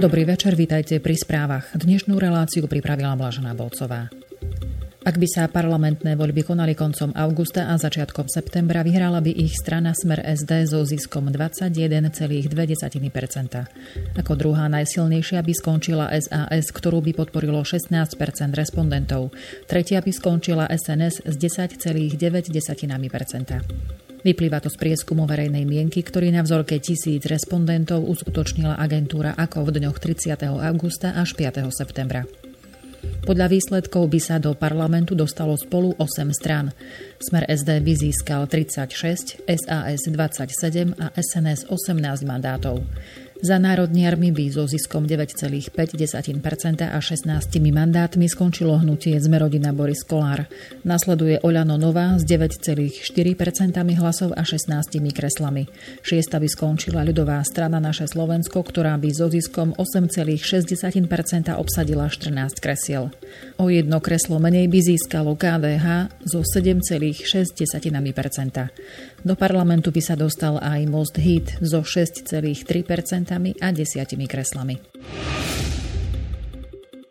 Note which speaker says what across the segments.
Speaker 1: Dobrý večer, vítajte pri správach. Dnešnú reláciu pripravila Blažená Bolcová. Ak by sa parlamentné voľby konali koncom augusta a začiatkom septembra, vyhrala by ich strana Smer SD so ziskom 21,2%. Ako druhá najsilnejšia by skončila SAS, ktorú by podporilo 16% respondentov. Tretia by skončila SNS s 10,9%. Vyplýva to z prieskumu verejnej mienky, ktorý na vzorke tisíc respondentov uskutočnila agentúra ako v dňoch 30. augusta až 5. septembra. Podľa výsledkov by sa do parlamentu dostalo spolu 8 strán. Smer SD by získal 36, SAS 27 a SNS 18 mandátov. Za národniarmi by so ziskom 9,5% a 16 mandátmi skončilo hnutie Zmerodina Boris Kolár. Nasleduje Oľano Nová s 9,4% hlasov a 16 kreslami. Šiesta by skončila ľudová strana Naše Slovensko, ktorá by so ziskom 8,6% obsadila 14 kresiel. O jedno kreslo menej by získalo KDH so 7,6%. Do parlamentu by sa dostal aj Most Hit so 6,3% a 10 kreslami.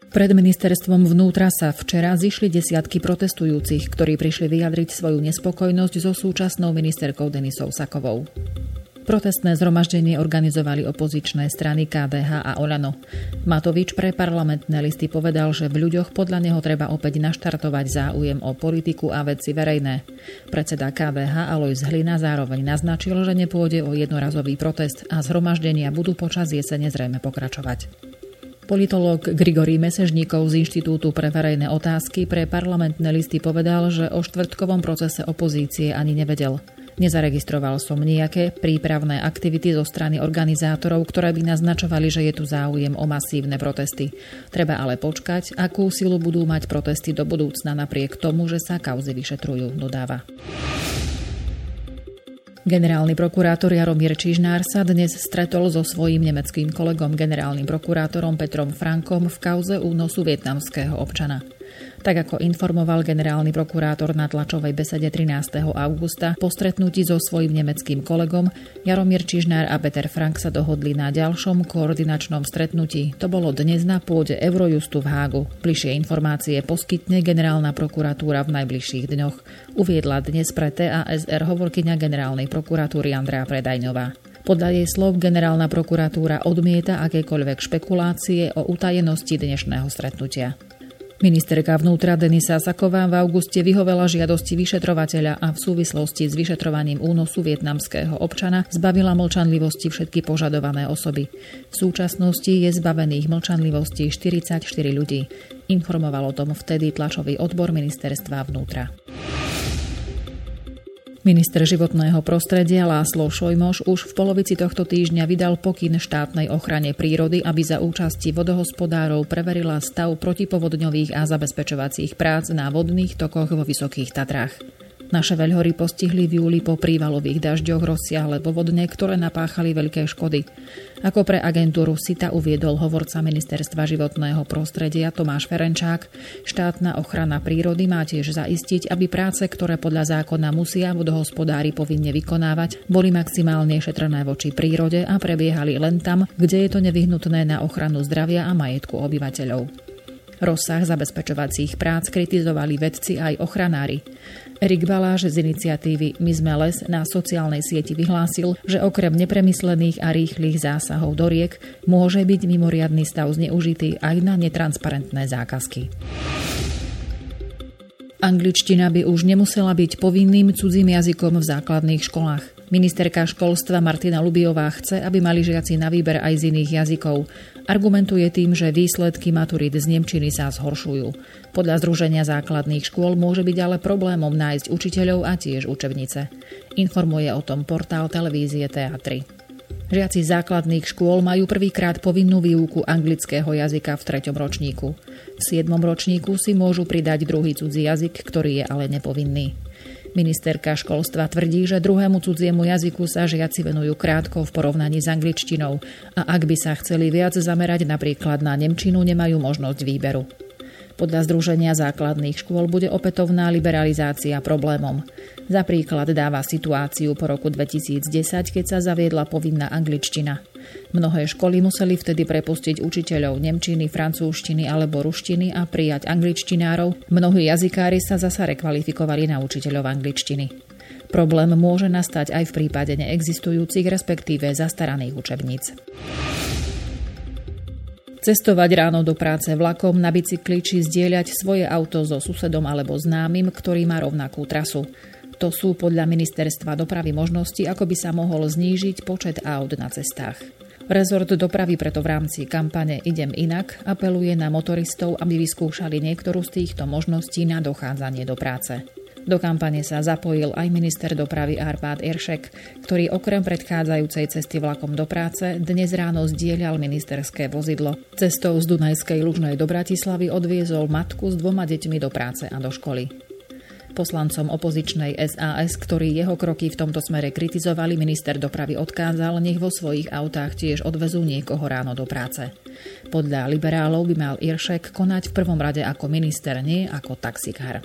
Speaker 1: Pred ministerstvom vnútra sa včera zišli desiatky protestujúcich, ktorí prišli vyjadriť svoju nespokojnosť so súčasnou ministerkou Denisou Sakovou. Protestné zhromaždenie organizovali opozičné strany KDH a Olano. Matovič pre parlamentné listy povedal, že v ľuďoch podľa neho treba opäť naštartovať záujem o politiku a veci verejné. Predseda KDH Alois Hlina zároveň naznačil, že nepôjde o jednorazový protest a zhromaždenia budú počas jesene zrejme pokračovať. Politológ Grigory Mesežníkov z Inštitútu pre verejné otázky pre parlamentné listy povedal, že o štvrtkovom procese opozície ani nevedel. Nezaregistroval som nejaké prípravné aktivity zo strany organizátorov, ktoré by naznačovali, že je tu záujem o masívne protesty. Treba ale počkať, akú silu budú mať protesty do budúcna napriek tomu, že sa kauzy vyšetrujú, dodáva. Generálny prokurátor Jaromír Čižnár sa dnes stretol so svojím nemeckým kolegom generálnym prokurátorom Petrom Frankom v kauze únosu vietnamského občana. Tak ako informoval generálny prokurátor na tlačovej besede 13. augusta, po stretnutí so svojím nemeckým kolegom, Jaromír Čižnár a Peter Frank sa dohodli na ďalšom koordinačnom stretnutí. To bolo dnes na pôde Eurojustu v Hágu. Bližšie informácie poskytne generálna prokuratúra v najbližších dňoch. Uviedla dnes pre TASR hovorkyňa generálnej prokuratúry Andrea Predajňová. Podľa jej slov generálna prokuratúra odmieta akékoľvek špekulácie o utajenosti dnešného stretnutia. Ministerka vnútra Denisa Saková v auguste vyhovela žiadosti vyšetrovateľa a v súvislosti s vyšetrovaním únosu vietnamského občana zbavila mlčanlivosti všetky požadované osoby. V súčasnosti je zbavených mlčanlivosti 44 ľudí. Informoval o tom vtedy tlačový odbor ministerstva vnútra. Minister životného prostredia Láslo Šojmoš už v polovici tohto týždňa vydal pokyn štátnej ochrane prírody, aby za účasti vodohospodárov preverila stav protipovodňových a zabezpečovacích prác na vodných tokoch vo Vysokých Tatrách. Naše veľhory postihli v júli po prívalových dažďoch rozsiahle povodne, ktoré napáchali veľké škody. Ako pre agentúru SITA uviedol hovorca Ministerstva životného prostredia Tomáš Ferenčák, štátna ochrana prírody má tiež zaistiť, aby práce, ktoré podľa zákona musia vodohospodári povinne vykonávať, boli maximálne šetrné voči prírode a prebiehali len tam, kde je to nevyhnutné na ochranu zdravia a majetku obyvateľov. Rozsah zabezpečovacích prác kritizovali vedci aj ochranári. Erik Baláš z iniciatívy My sme les na sociálnej sieti vyhlásil, že okrem nepremyslených a rýchlych zásahov do riek môže byť mimoriadný stav zneužitý aj na netransparentné zákazky. Angličtina by už nemusela byť povinným cudzím jazykom v základných školách. Ministerka školstva Martina Lubiová chce, aby mali žiaci na výber aj z iných jazykov. Argumentuje tým, že výsledky maturít z Nemčiny sa zhoršujú. Podľa Združenia základných škôl môže byť ale problémom nájsť učiteľov a tiež učebnice. Informuje o tom portál televízie TA3. Žiaci základných škôl majú prvýkrát povinnú výuku anglického jazyka v treťom ročníku. V siedmom ročníku si môžu pridať druhý cudzí jazyk, ktorý je ale nepovinný. Ministerka školstva tvrdí, že druhému cudziemu jazyku sa žiaci venujú krátko v porovnaní s angličtinou a ak by sa chceli viac zamerať napríklad na nemčinu, nemajú možnosť výberu. Podľa Združenia základných škôl bude opätovná liberalizácia problémom. Za príklad dáva situáciu po roku 2010, keď sa zaviedla povinná angličtina. Mnohé školy museli vtedy prepustiť učiteľov nemčiny, francúzštiny alebo ruštiny a prijať angličtinárov. Mnohí jazykári sa zasa rekvalifikovali na učiteľov angličtiny. Problém môže nastať aj v prípade neexistujúcich, respektíve zastaraných učebníc. Cestovať ráno do práce vlakom, na bicykli či zdieľať svoje auto so susedom alebo známym, ktorý má rovnakú trasu. To sú podľa ministerstva dopravy možnosti, ako by sa mohol znížiť počet aut na cestách. Rezort dopravy preto v rámci kampane Idem inak apeluje na motoristov, aby vyskúšali niektorú z týchto možností na dochádzanie do práce. Do kampane sa zapojil aj minister dopravy Arpád Iršek, ktorý okrem predchádzajúcej cesty vlakom do práce dnes ráno zdieľal ministerské vozidlo. Cestou z Dunajskej Lužnej do Bratislavy odviezol matku s dvoma deťmi do práce a do školy. Poslancom opozičnej SAS, ktorí jeho kroky v tomto smere kritizovali, minister dopravy odkázal, nech vo svojich autách tiež odvezú niekoho ráno do práce. Podľa liberálov by mal Iršek konať v prvom rade ako minister, nie ako taxikár.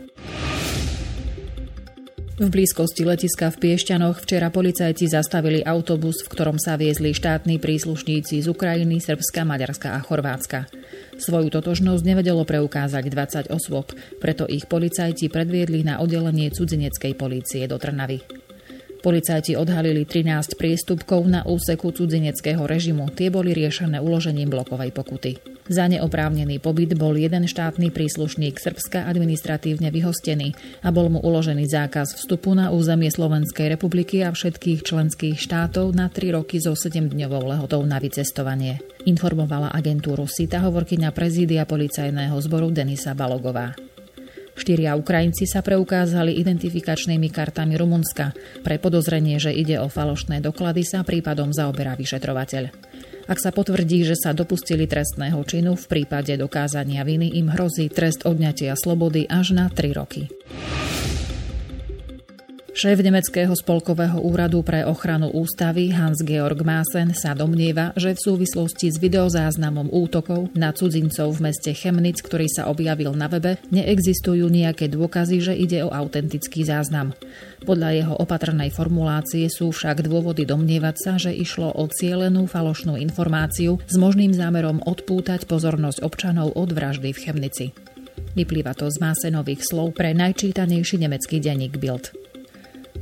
Speaker 1: V blízkosti letiska v Piešťanoch včera policajti zastavili autobus, v ktorom sa viezli štátni príslušníci z Ukrajiny, Srbska, Maďarska a Chorvátska. Svoju totožnosť nevedelo preukázať 20 osôb, preto ich policajti predviedli na oddelenie cudzineckej polície do Trnavy. Policajti odhalili 13 priestupkov na úseku cudzineckého režimu. Tie boli riešené uložením blokovej pokuty. Za neoprávnený pobyt bol jeden štátny príslušník Srbska administratívne vyhostený a bol mu uložený zákaz vstupu na územie Slovenskej republiky a všetkých členských štátov na 3 roky so 7-dňovou lehotou na vycestovanie. Informovala agentúru SITA hovorkyňa prezídia policajného zboru Denisa Balogová. Štyria Ukrajinci sa preukázali identifikačnými kartami Rumunska. Pre podozrenie, že ide o falošné doklady, sa prípadom zaoberá vyšetrovateľ. Ak sa potvrdí, že sa dopustili trestného činu, v prípade dokázania viny im hrozí trest odňatia slobody až na 3 roky. Šéf Nemeckého spolkového úradu pre ochranu ústavy Hans-Georg Maassen sa domnieva, že v súvislosti s videozáznamom útokov na cudzincov v meste Chemnitz, ktorý sa objavil na webe, neexistujú nejaké dôkazy, že ide o autentický záznam. Podľa jeho opatrnej formulácie sú však dôvody domnievať sa, že išlo o cielenú falošnú informáciu s možným zámerom odpútať pozornosť občanov od vraždy v Chemnici. Vyplýva to z Másenových slov pre najčítanejší nemecký denník Bild.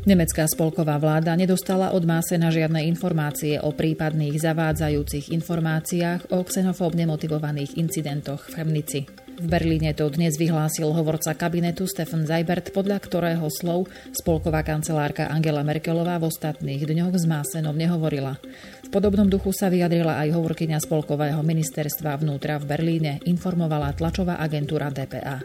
Speaker 1: Nemecká spolková vláda nedostala od Másena žiadne informácie o prípadných zavádzajúcich informáciách o xenofóbne motivovaných incidentoch v Chemnici. V Berlíne to dnes vyhlásil hovorca kabinetu Stefan Seibert, podľa ktorého slov spolková kancelárka Angela Merkelová v ostatných dňoch s Másenom nehovorila. V podobnom duchu sa vyjadrila aj hovorkyňa spolkového ministerstva vnútra v Berlíne, informovala tlačová agentúra DPA.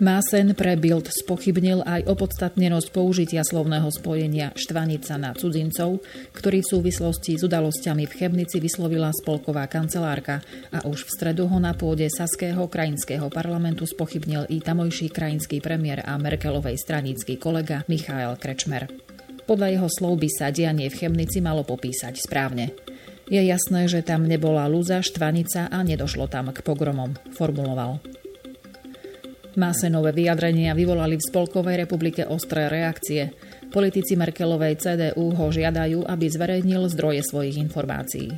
Speaker 1: Másen pre Bild spochybnil aj opodstatnenosť použitia slovného spojenia štvanica na cudzincov, ktorý v súvislosti s udalosťami v Chebnici vyslovila spolková kancelárka a už v stredu ho na pôde Saského krajinského parlamentu spochybnil i tamojší krajinský premiér a Merkelovej stranícky kolega Michael Krečmer. Podľa jeho slov by sa dianie v Chemnici malo popísať správne. Je jasné, že tam nebola lúza, štvanica a nedošlo tam k pogromom, formuloval. Másenové vyjadrenia vyvolali v Spolkovej republike ostré reakcie. Politici Merkelovej CDU ho žiadajú, aby zverejnil zdroje svojich informácií.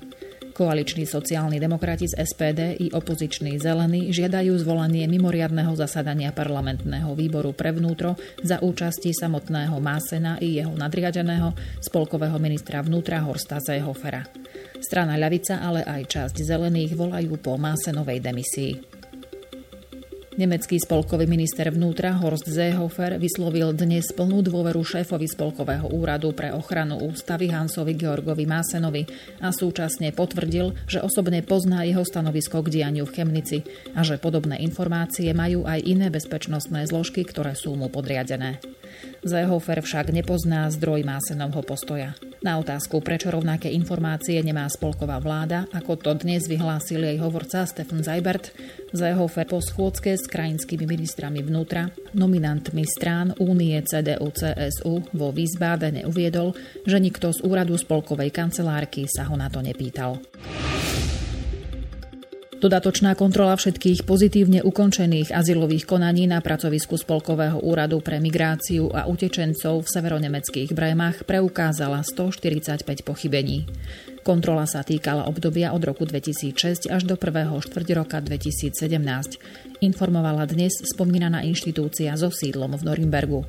Speaker 1: Koaliční sociálni demokrati z SPD i opoziční zelení žiadajú zvolanie mimoriadného zasadania parlamentného výboru pre vnútro za účasti samotného Másena i jeho nadriadeného spolkového ministra vnútra Horsta Zehofera. Strana ľavica, ale aj časť zelených volajú po Másenovej demisii. Nemecký spolkový minister vnútra Horst Seehofer vyslovil dnes plnú dôveru šéfovi spolkového úradu pre ochranu ústavy Hansovi Georgovi Másenovi a súčasne potvrdil, že osobne pozná jeho stanovisko k dianiu v Chemnici a že podobné informácie majú aj iné bezpečnostné zložky, ktoré sú mu podriadené. Seehofer však nepozná zdroj Másenovho postoja. Na otázku, prečo rovnaké informácie nemá spolková vláda, ako to dnes vyhlásil jej hovorca Stefan Seibert, Seehofer po schôdzke s krajinskými ministrami vnútra, nominantmi strán Únie CDU-CSU vo Wiesbadene uviedol, že nikto z úradu spolkovej kancelárky sa ho na to nepýtal. Dodatočná kontrola všetkých pozitívne ukončených azylových konaní na pracovisku Spolkového úradu pre migráciu a utečencov v severonemeckých Brémach preukázala 145 pochybení. Kontrola sa týkala obdobia od roku 2006 až do prvého štvrť roka 2017. Informovala dnes spomínaná inštitúcia so sídlom v Norimbergu.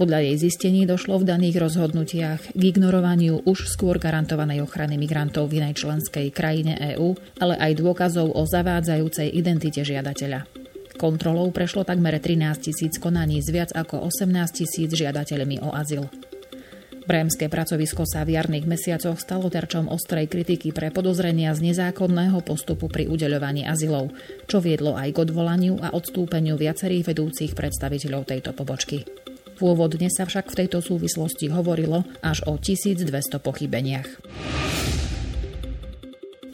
Speaker 1: Podľa jej zistení došlo v daných rozhodnutiach k ignorovaniu už skôr garantovanej ochrany migrantov v inej členskej krajine EÚ, ale aj dôkazov o zavádzajúcej identite žiadateľa. Kontrolou prešlo takmer 13 tisíc konaní z viac ako 18 tisíc žiadateľmi o azyl. Brémske pracovisko sa v jarných mesiacoch stalo terčom ostrej kritiky pre podozrenia z nezákonného postupu pri udeľovaní azylov, čo viedlo aj k odvolaniu a odstúpeniu viacerých vedúcich predstaviteľov tejto pobočky. Pôvodne sa však v tejto súvislosti hovorilo až o 1200 pochybeniach.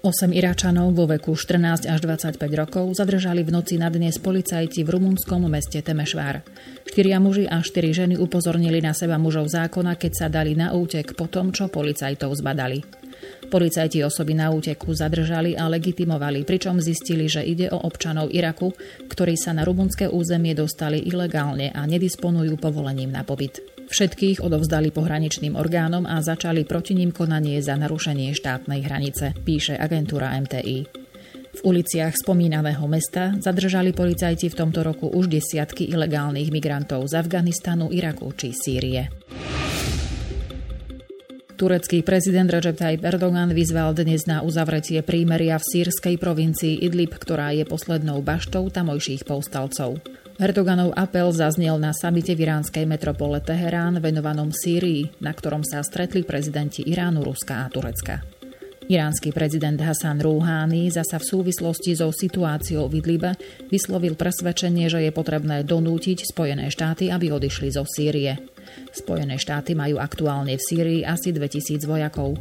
Speaker 1: 8 Iračanov vo veku 14 až 25 rokov zadržali v noci na dnes policajti v rumunskom meste Temešvár. Štyria muži a štyri ženy upozornili na seba mužov zákona, keď sa dali na útek po tom, čo policajtov zbadali. Policajti osoby na úteku zadržali a legitimovali, pričom zistili, že ide o občanov Iraku, ktorí sa na rumunské územie dostali ilegálne a nedisponujú povolením na pobyt. Všetkých odovzdali pohraničným orgánom a začali proti ním konanie za narušenie štátnej hranice, píše agentúra MTI. V uliciach spomínaného mesta zadržali policajti v tomto roku už desiatky ilegálnych migrantov z Afganistanu, Iraku či Sýrie. Turecký prezident Recep Tayyip Erdogan vyzval dnes na uzavretie prímeria v sírskej provincii Idlib, ktorá je poslednou baštou tamojších povstalcov. Erdoganov apel zaznel na samite v iránskej metropole Teherán venovanom Sýrii, na ktorom sa stretli prezidenti Iránu, Ruska a Turecka. Iránsky prezident Hasan Rouhani zasa v súvislosti so situáciou v Idlibe vyslovil presvedčenie, že je potrebné donútiť Spojené štáty, aby odišli zo Sýrie. Spojené štáty majú aktuálne v Sýrii asi 2000 vojakov.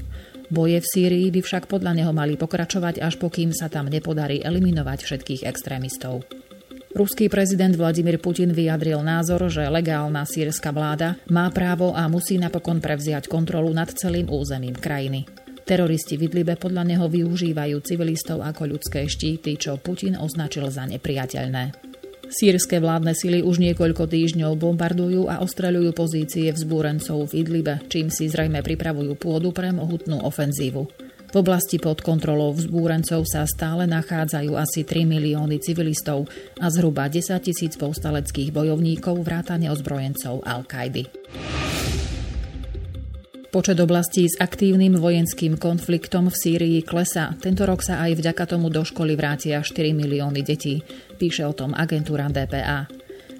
Speaker 1: Boje v Sýrii by však podľa neho mali pokračovať, až pokým sa tam nepodarí eliminovať všetkých extrémistov. Ruský prezident Vladimír Putin vyjadril názor, že legálna sírska vláda má právo a musí napokon prevziať kontrolu nad celým územím krajiny. Teroristi v Idlibe podľa neho využívajú civilistov ako ľudské štíty, čo Putin označil za nepriateľné. Sýrske vládne sily už niekoľko týždňov bombardujú a ostreľujú pozície vzbúrencov v Idlibe, čím si zrejme pripravujú pôdu pre mohutnú ofenzívu. V oblasti pod kontrolou vzbúrencov sa stále nachádzajú asi 3 milióny civilistov a zhruba 10 tisíc povstaleckých bojovníkov vrátane ozbrojencov Al-Kaidy. Počet oblastí s aktívnym vojenským konfliktom v Sýrii klesá. Tento rok sa aj vďaka tomu do školy vrátia 4 milióny detí, píše o tom agentúra DPA.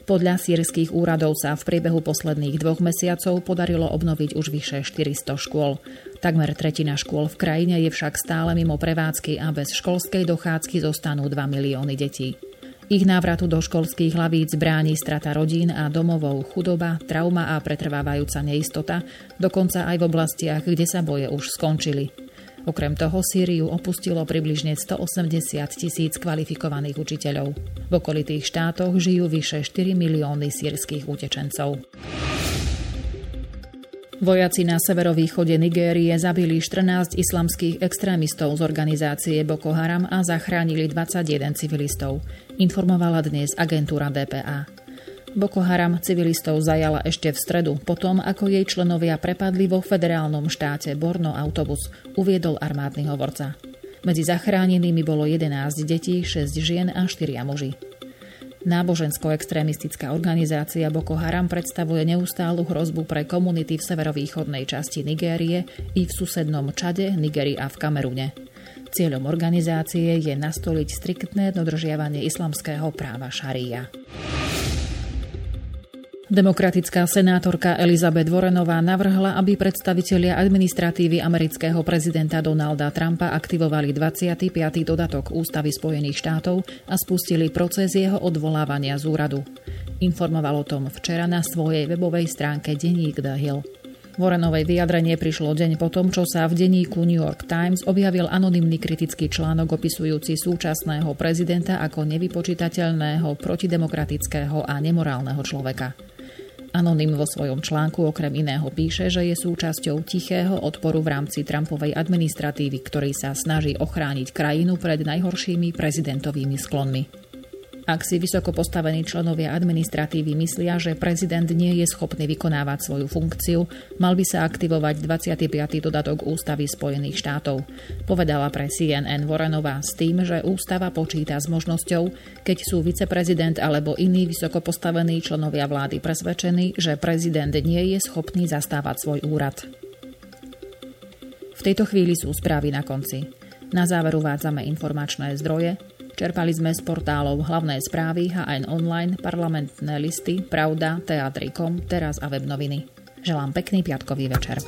Speaker 1: Podľa sírskych úradov sa v priebehu posledných dvoch mesiacov podarilo obnoviť už vyše 400 škôl. Takmer tretina škôl v krajine je však stále mimo prevádzky a bez školskej dochádzky zostanú 2 milióny detí. Ich návratu do školských hlavíc bráni strata rodín a domovou, chudoba, trauma a pretrvávajúca neistota, dokonca aj v oblastiach, kde sa boje už skončili. Okrem toho Sýriu opustilo približne 180 tisíc kvalifikovaných učiteľov. V okolitých štátoch žijú vyše 4 milióny sírskych utečencov. Vojaci na severovýchode Nigérie zabili 14 islamských extrémistov z organizácie Boko Haram a zachránili 21 civilistov, informovala dnes agentúra DPA. Boko Haram civilistov zajala ešte v stredu, potom ako jej členovia prepadli vo federálnom štáte Borno autobus, uviedol armádny hovorca. Medzi zachránenými bolo 11 detí, 6 žien a 4 muži. Nábožensko-extrémistická organizácia Boko Haram predstavuje neustálu hrozbu pre komunity v severovýchodnej časti Nigérie i v susednom Čade, Nigerii a v Kamerune. Cieľom organizácie je nastoliť striktné dodržiavanie islamského práva šaria. Demokratická senátorka Elizabeth Warrenová navrhla, aby predstavitelia administratívy amerického prezidenta Donalda Trumpa aktivovali 25. dodatok Ústavy Spojených štátov a spustili proces jeho odvolávania z úradu. Informoval o tom včera na svojej webovej stránke denník The Hill. Warrenovej vyjadrenie prišlo deň po tom, čo sa v denníku New York Times objavil anonymný kritický článok opisujúci súčasného prezidenta ako nevypočítateľného, protidemokratického a nemorálneho človeka. Anonym vo svojom článku okrem iného píše, že je súčasťou tichého odporu v rámci Trumpovej administratívy, ktorý sa snaží ochrániť krajinu pred najhoršími prezidentovými sklonmi. Ak si vysoko postavení členovia administratívy myslia, že prezident nie je schopný vykonávať svoju funkciu, mal by sa aktivovať 25. dodatok Ústavy Spojených štátov. Povedala pre CNN Warrenová s tým, že ústava počíta s možnosťou, keď sú viceprezident alebo iní vysoko postavení členovia vlády presvedčení, že prezident nie je schopný zastávať svoj úrad. V tejto chvíli sú správy na konci. Na záver uvádzame informačné zdroje, Čerpali sme z portálov hlavné správy, HN Online, parlamentné listy, Pravda, Teatrikom, Teraz a web noviny. Želám pekný piatkový večer.